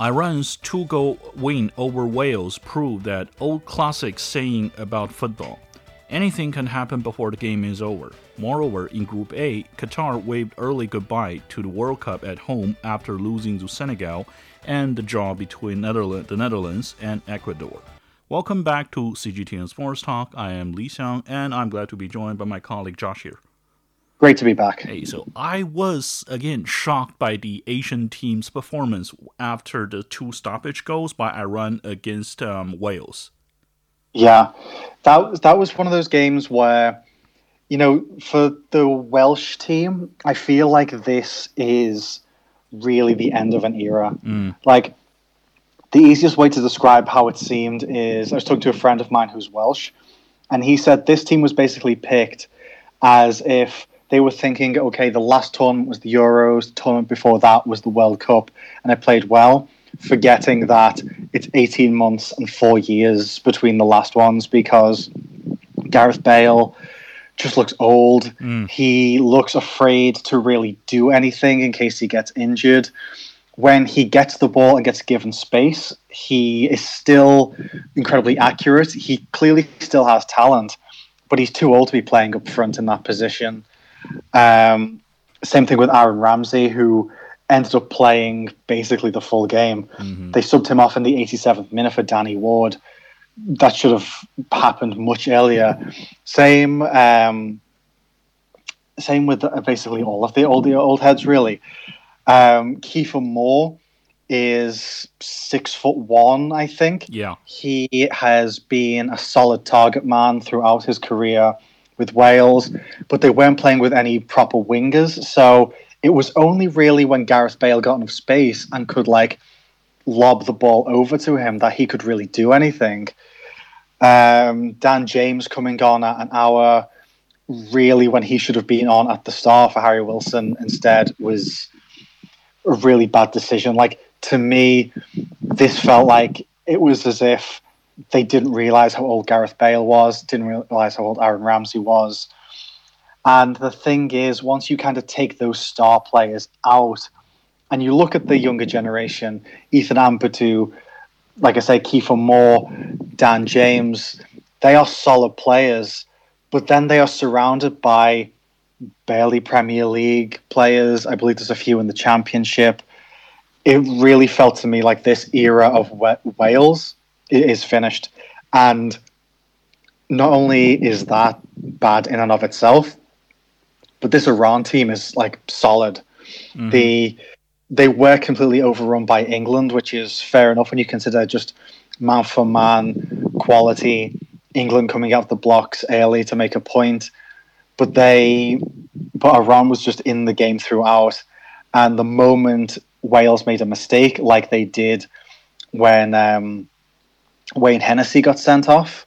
Iran's two goal win over Wales proved that old classic saying about football anything can happen before the game is over. Moreover, in Group A, Qatar waved early goodbye to the World Cup at home after losing to Senegal and the draw between Netherlands, the Netherlands and Ecuador. Welcome back to CGTN Sports Talk. I am Li Xiang, and I'm glad to be joined by my colleague Josh here. Great to be back. Hey, so I was again shocked by the Asian team's performance after the two stoppage goals by Iran against um, Wales. Yeah, that that was one of those games where, you know, for the Welsh team, I feel like this is really the end of an era. Mm. Like the easiest way to describe how it seemed is I was talking to a friend of mine who's Welsh, and he said this team was basically picked as if they were thinking, okay, the last tournament was the Euros, the tournament before that was the World Cup, and it played well, forgetting that it's 18 months and four years between the last ones because Gareth Bale just looks old. Mm. He looks afraid to really do anything in case he gets injured. When he gets the ball and gets given space, he is still incredibly accurate. He clearly still has talent, but he's too old to be playing up front in that position. Um, same thing with Aaron Ramsey, who ended up playing basically the full game. Mhm. They subbed him off in the 87th minute for Danny Ward. That should have happened much earlier. Same, um, same with uh, basically all of the old the old heads. Really, um, Kiefer Moore is six foot one, I think. Yeah. He has been a solid target man throughout his career with Wales, but they weren't playing with any proper wingers. So it was only really when Gareth Bale got enough space and could like lob the ball over to him that he could really do anything. Um, Dan James coming on at an hour, really when he should have been on at the start for Harry Wilson instead was a really bad decision. Like to me, this felt like it was as if they didn't realize how old Gareth Bale was, didn't realize how old Aaron Ramsey was. And the thing is, once you kind of take those star players out and you look at the younger generation, Ethan Ampadu, like I say, Kiefer Moore, Dan James, they are solid players, but then they are surrounded by barely Premier League players. I believe there's a few in the Championship. It really felt to me like this era of Wales i- is finished. And not only is that bad in and of itself, but this Iran team is like solid. Mhm. The they were completely overrun by England, which is fair enough when you consider just man for man quality. England coming out of the blocks early to make a point, but they, but Iran was just in the game throughout. And the moment Wales made a mistake, like they did when um, Wayne Hennessy got sent off,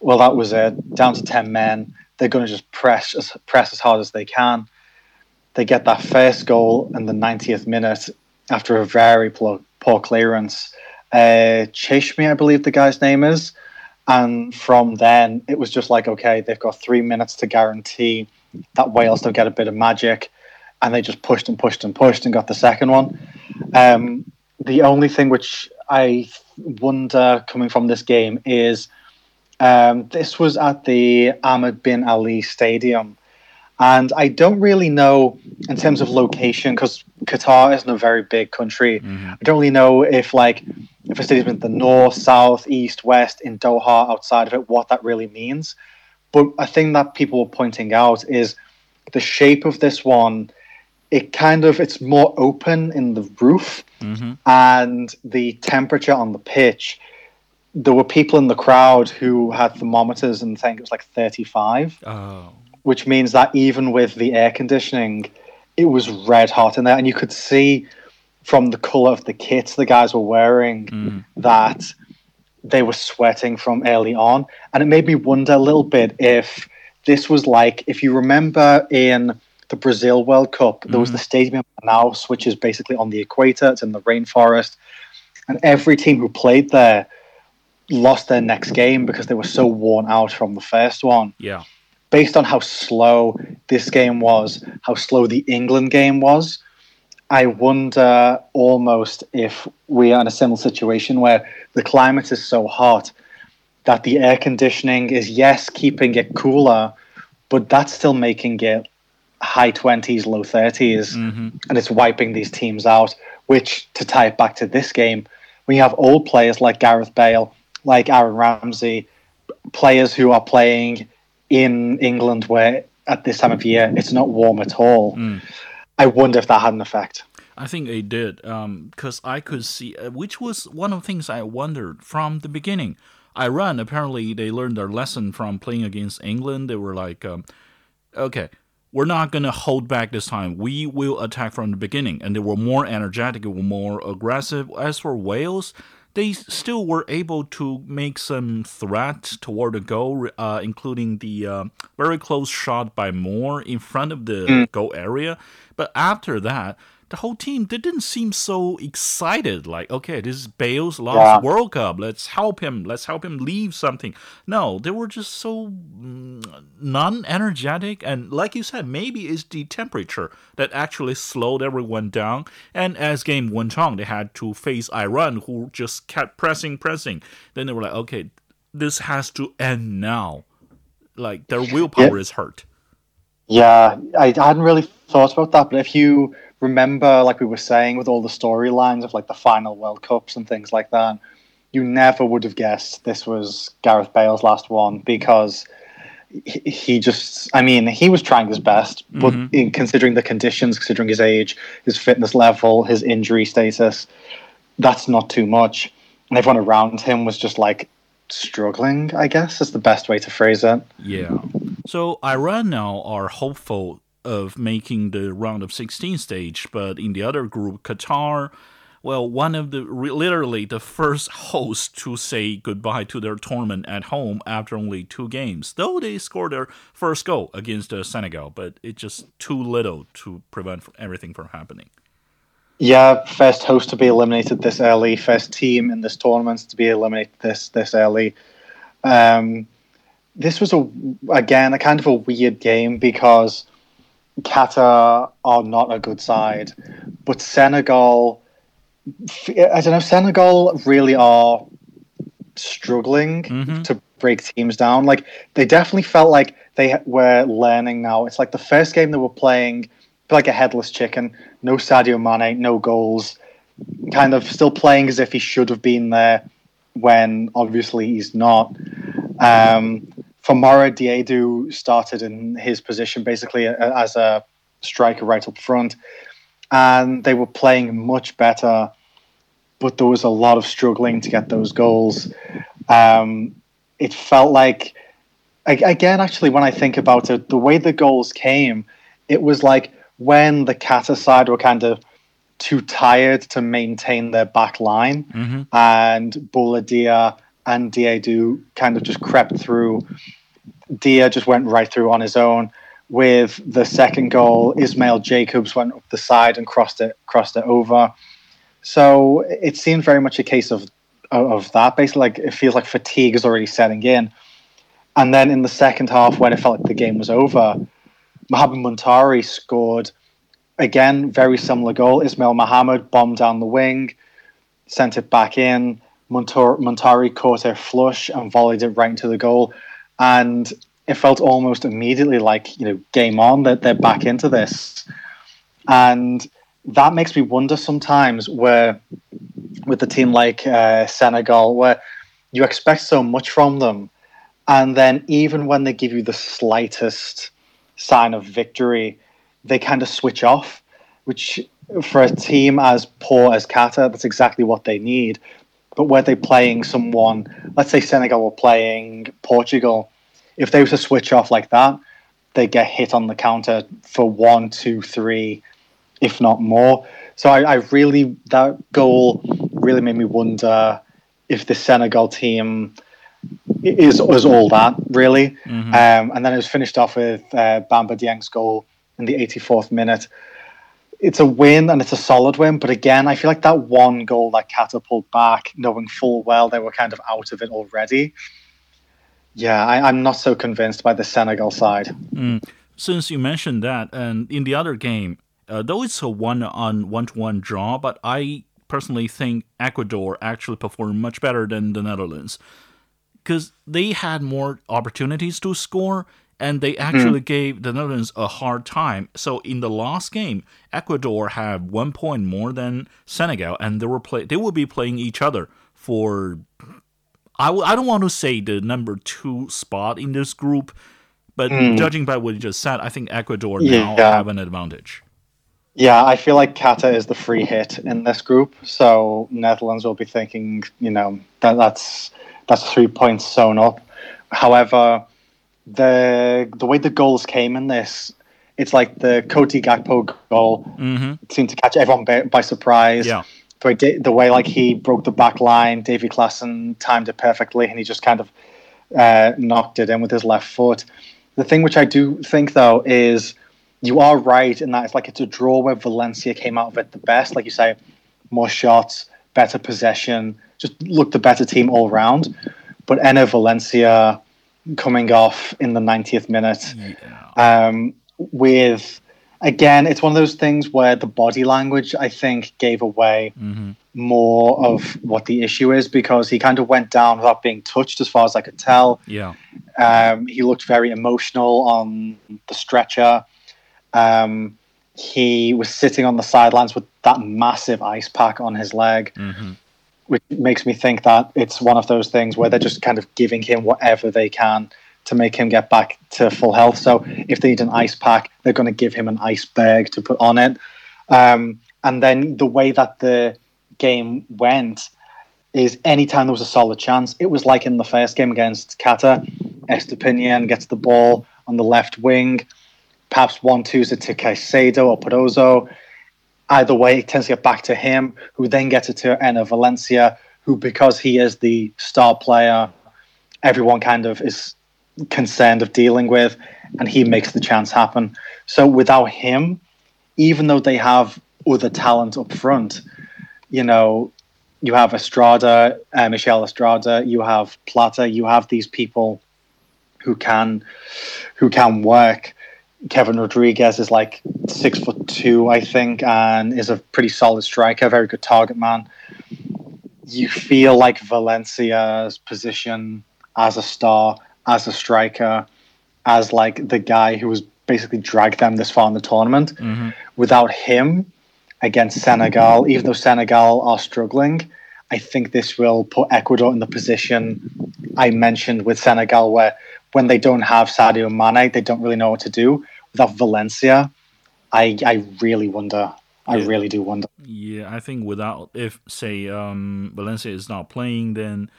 well, that was it. Down to ten men, they're going to just press as press as hard as they can. They get that first goal in the 90th minute after a very poor, poor clearance. Uh, Cheshmi, I believe the guy's name is. And from then, it was just like, okay, they've got three minutes to guarantee that Wales don't get a bit of magic. And they just pushed and pushed and pushed and got the second one. Um, the only thing which I wonder coming from this game is um, this was at the Ahmed bin Ali Stadium. And I don't really know in terms of location because Qatar isn't a very big country. Mhm. I don't really know if like if a stadium in the north, south, east, west, in Doha, outside of it, what that really means. But a thing that people were pointing out is the shape of this one. It kind of it's more open in the roof Mhm. and the temperature on the pitch. There were people in the crowd who had thermometers and think it was like 35 Oh. which means that even with the air conditioning, it was red hot in there, and you could see from the color of the kits the guys were wearing Mm. that they were sweating from early on, and it made me wonder a little bit if this was like if you remember in the Brazil World Cup, there was Mhm. the stadium in Manaus, which is basically on the equator, it's in the rainforest, and every team who played there lost their next game because they were so worn out from the first one Yeah. based on how slow this game was, how slow the England game was, I wonder almost if we are in a similar situation where the climate is so hot that the air conditioning is, yes, keeping it cooler, but that's still making it high 20s, low 30s, Mm-hmm. and it's wiping these teams out. Which, to tie it back to this game, when you have old players like Gareth Bale, like Aaron Ramsey, players who are playing in England where at this time of year it's not warm at all. Mm. I wonder if that had an effect. I think it did, because I could see, uh, which was one of the things I wondered from the beginning. Iran apparently they learned their lesson from playing against England. They were like, um, okay, we're not gonna hold back this time. We will attack from the beginning, and they were more energetic, they were more aggressive. As for Wales, they still were able to make some threat toward the goal, uh, including the uh, very close shot by Moore in front of the goal area. But after that, the whole team they didn't seem so excited. Like, okay, this is Bale's last Yeah. World Cup. Let's help him. Let's help him leave something. No, they were just so mm, non-energetic, and like you said, maybe it's the temperature that actually slowed everyone down. And as game went on, they had to face Iran, who just kept pressing, pressing. Then they were like, okay, this has to end now. Like their willpower is hurt. Yeah, I hadn't really thought about that, but if you remember, like we were saying, with all the storylines of like the final World Cups and things like that, you never would have guessed this was Gareth Bale's last one because he, just, I mean, he was trying his best, but mm-hmm. in considering the conditions, considering his age, his fitness level, his injury status, that's not too much. And everyone around him was just like struggling, I guess, is the best way to phrase it. Yeah. So Iran now are hopeful of making the round of 16 stage, but in the other group, Qatar, well, one of the literally the first host to say goodbye to their tournament at home after only two games. Though they scored their first goal against uh, Senegal, but it's just too little to prevent everything from happening. Yeah, first host to be eliminated this early, first team in this tournament to be eliminated this this early. Um, this was a again a kind of a weird game because Qatar are not a good side, but Senegal, I don't know, Senegal really are struggling Mhm. to break teams down. Like they definitely felt like they were learning now. It's like the first game they were playing like a headless chicken. No Sadio Mane, no goals. Kind of still playing as if he should have been there when obviously he's not. Um, Famara Diédhiou started in his position basically as a striker right up front, and they were playing much better. But there was a lot of struggling to get those goals. Um, it felt like, again, actually, when I think about it, the way the goals came, it was like when the Qatar side were kind of too tired to maintain their back line, hmm and and Diédhiou kind of just crept through. Dia just went right through on his own. With the second goal, Ismail Jakobs went up the side and crossed it crossed it over. So it seemed very much a case of of that. Basically, like it feels like fatigue is already setting in. And then in the second half, when it felt like the game was over, Mohamed Muntari scored again, very similar goal. Ismail Mohammed bombed down the wing, sent it back in. Muntari caught a flush and volleyed it right into the goal. And it felt almost immediately like, you know, game on, that they're back into this. And that makes me wonder sometimes where, with a team like uh, Senegal, where you expect so much from them. And then even when they give you the slightest sign of victory, they kind of switch off, which for a team as poor as Qatar, that's exactly what they need. But were they playing someone, let's say Senegal were playing Portugal, if they were to switch off like that, they get hit on the counter for one, two, three, if not more. So I, I really, that goal really made me wonder if the Senegal team is, is all that, really. hmm Um, and then it was finished off with uh, Bamba Dieng's goal in the 84th minute. It's a win and it's a solid win, but again, I feel like that one goal that catapulted back, knowing full well they were kind of out of it already. Yeah, I, I'm not so convinced by the Senegal side. Mm. Since you mentioned that, and in the other game, Uh, though it's a one on one to one draw, but I personally think Ecuador actually performed much better than the Netherlands because they had more opportunities to score and they actually mm. gave the Netherlands a hard time. So in the last game, Ecuador had one point more than Senegal, and they were play they will be playing each other for. I w- I don't want to say the number two spot in this group, but mm. judging by what you just said, I think Ecuador yeah. now have an advantage. Yeah, I feel like Qatar is the free hit in this group, so Netherlands will be thinking, you know, that that's that's three points sewn up. However, the the way the goals came in this, it's like the Cody Gakpo goal mm-hmm. seemed to catch everyone by, by surprise. Yeah. The way, the way like he broke the back line, Davy Klaassen timed it perfectly, and he just kind of uh, knocked it in with his left foot. The thing which I do think though is you are right in that it's like it's a draw where Valencia came out of it the best. Like you say, more shots, better possession, just looked the better team all round. But Enner Valencia coming off in the 90th minute. Yeah. um, with again it's one of those things where the body language i think gave away mm-hmm. more of what the issue is because he kind of went down without being touched as far as i could tell. Yeah. Um, he looked very emotional on the stretcher. Um, he was sitting on the sidelines with that massive ice pack on his leg. Mm-hmm which makes me think that it's one of those things where they're just kind of giving him whatever they can to make him get back to full health. So if they need an ice pack, they're going to give him an iceberg to put on it. Um, and then the way that the game went is anytime there was a solid chance, it was like in the first game against Qatar, Estupiñán gets the ball on the left wing, perhaps one twos it to Caicedo or Perozo either way, it tends to get back to him, who then gets it to Enner Valencia, who, because he is the star player, everyone kind of is concerned of dealing with, and he makes the chance happen. So without him, even though they have other talent up front, you know, you have Estrada, uh, Michael Estrada, you have Plata, you have these people who can who can work. Kevin Rodriguez is like six foot two, I think, and is a pretty solid striker, very good target man. You feel like Valencia's position as a star, as a striker, as like the guy who was basically dragged them this far in the tournament. Mm-hmm. Without him against Senegal, even though Senegal are struggling, I think this will put Ecuador in the position I mentioned with Senegal, where when they don't have Sadio Mane, they don't really know what to do without Valencia, I I really wonder. I yeah. really do wonder. Yeah, I think without if say um, Valencia is not playing, then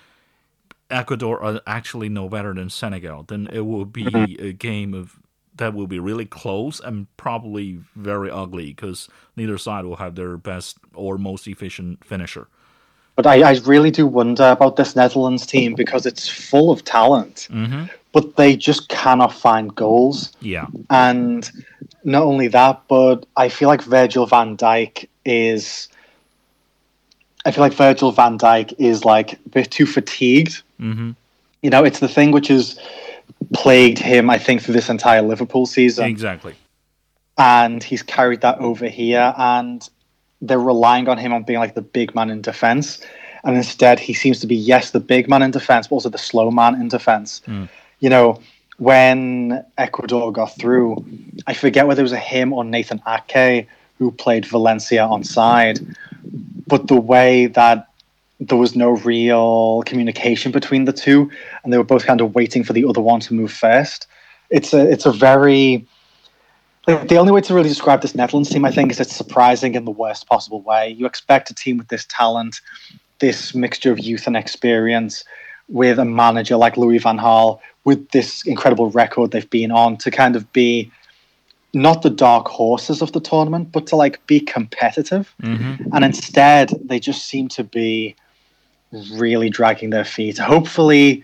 Ecuador are actually no better than Senegal. Then it will be mm-hmm. a game of that will be really close and probably very ugly because neither side will have their best or most efficient finisher. But I, I really do wonder about this Netherlands team because it's full of talent. Mm-hmm but they just cannot find goals. Yeah. And not only that, but I feel like Virgil van Dijk is. I feel like Virgil van Dijk is like a bit too fatigued. Mm-hmm. You know, it's the thing which has plagued him, I think, through this entire Liverpool season. Exactly. And he's carried that over here, and they're relying on him on being like the big man in defense. And instead, he seems to be, yes, the big man in defense, but also the slow man in defense. Mm you know, when Ecuador got through, I forget whether it was a him or Nathan Ake who played Valencia on side, but the way that there was no real communication between the two, and they were both kind of waiting for the other one to move first. It's a it's a very like, the only way to really describe this Netherlands team, I think, is it's surprising in the worst possible way. You expect a team with this talent, this mixture of youth and experience, with a manager like Louis Van Gaal, with this incredible record they've been on to kind of be not the dark horses of the tournament, but to like be competitive. Mm-hmm. And instead, they just seem to be really dragging their feet. Hopefully,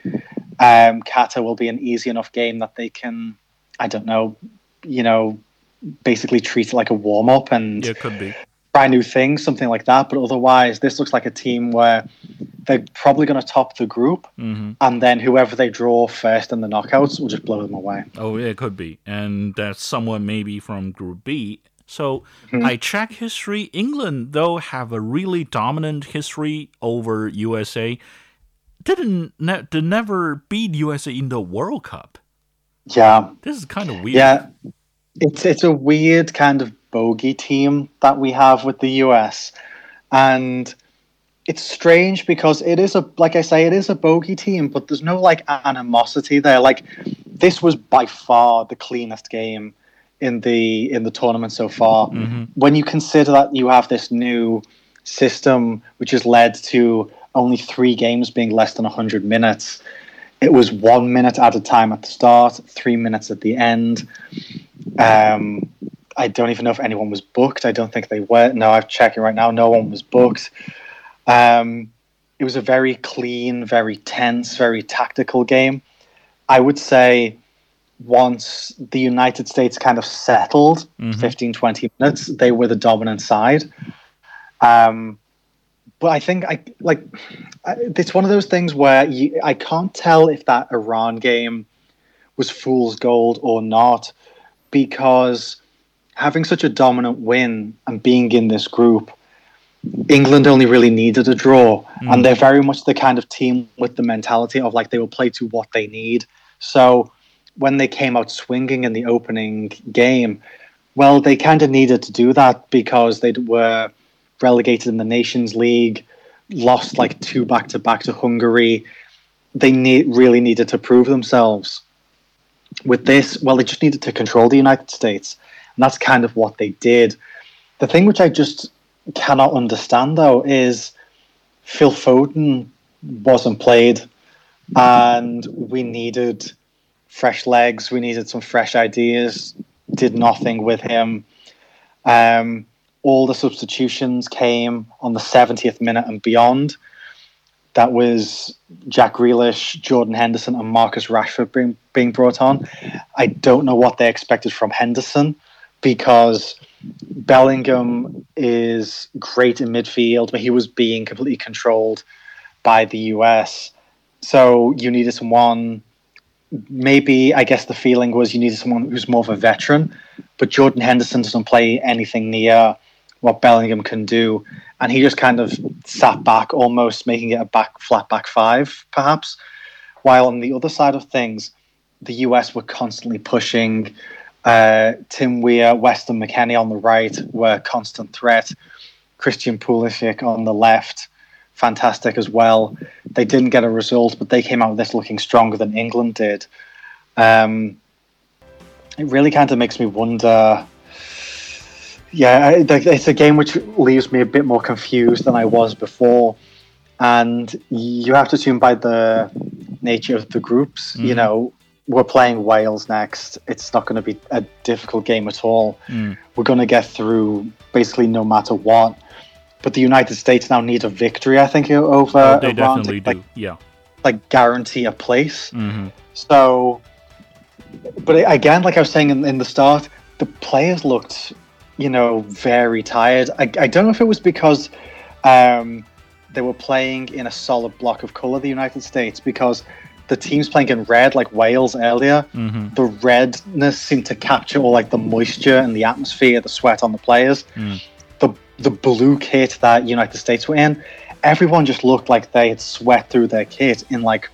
um, Qatar will be an easy enough game that they can, I don't know, you know, basically treat it like a warm up and yeah, could be try new things, something like that. But otherwise, this looks like a team where they're probably going to top the group, mm-hmm. and then whoever they draw first in the knockouts will just blow them away. Oh, yeah, it could be, and that's someone maybe from Group B. So I check history. England, though, have a really dominant history over USA. Didn't ne- they never beat USA in the World Cup. Yeah, This is kind of weird. yeah. It's it's a weird kind of bogey team that we have with the US, and it's strange because it is a like I say, it is a bogey team, but there's no like animosity there. Like this was by far the cleanest game in the in the tournament so far. Mhm. When you consider that you have this new system which has led to only three games being less than 100 minutes it was one minute at a time at the start three minutes at the end um, i don't even know if anyone was booked i don't think they were no i'm checking right now no one was booked um, it was a very clean very tense very tactical game i would say once the united states kind of settled Mhm. 15 20 minutes they were the dominant side um, but I think I like it's one of those things where you, I can't tell if that Iran game was fool's gold or not because having such a dominant win and being in this group, England only really needed a draw, Mm. and they're very much the kind of team with the mentality of like they will play to what they need. So when they came out swinging in the opening game, well, they kind of needed to do that because they were relegated in the Nations League, lost like two back to back to Hungary. They need really needed to prove themselves. With this, well, they just needed to control the United States, and that's kind of what they did. The thing which I just cannot understand though is Phil Foden wasn't played, and we needed fresh legs. We needed some fresh ideas. Did nothing with him. Um, all the substitutions came on the 70th minute and beyond. That was Jack Grealish, Jordan Henderson, and Marcus Rashford being, being brought on. I don't know what they expected from Henderson because Bellingham is great in midfield, but he was being completely controlled by the US. So you needed someone. Maybe I guess the feeling was you needed someone who's more of a veteran, but Jordan Henderson doesn't play anything near what Bellingham can do, and he just kind of sat back, almost making it a back flat back five, perhaps. While on the other side of things, the US were constantly pushing. Uh, Tim Weah, Weston McKennie on the right were a constant threat. Christian Pulisic on the left, fantastic as well. They didn't get a result, but they came out with this looking stronger than England did. Um, it really kind of makes me wonder. Yeah, it's a game which leaves me a bit more confused than I was before, and you have to assume by the nature of the groups, you Mhm. know, we're playing Wales next. It's not going to be a difficult game at all. Mm. We're going to get through basically no matter what. But the United States now need a victory, I think, over Oh, they Iran definitely to like, do. Yeah. like guarantee a place. hmm So, but again, like I was saying in, in the start, the players looked, you know, very tired. I, I don't know if it was because um, they were playing in a solid block of color, the United States, because the teams playing in red, like Wales earlier, hmm the redness seemed to capture all like the moisture and the atmosphere, the sweat on the players. Mm. The the blue kit that United States were in, everyone just looked like they had sweat through their kit in like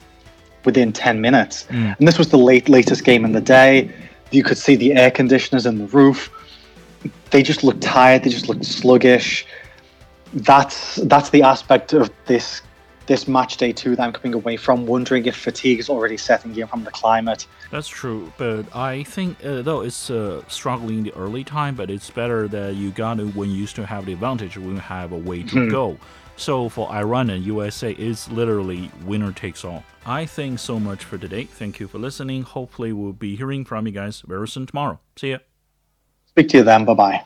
within ten minutes. Mm. And this was the late latest game in the day. You could see the air conditioners in the roof. They just looked tired. They just looked sluggish. That's that's the aspect of this this match day two that I'm coming away from, wondering if fatigue is already setting in from the climate. That's true, but I think uh, though it's uh, struggling in the early time, but it's better that you got to when you used to have the advantage when you have a way to Mhm. go. So for Iran and USA, it's literally winner takes all. I think so much for today. Thank you for listening. Hopefully, we'll be hearing from you guys very soon tomorrow. See ya. Speak to you then. Bye bye.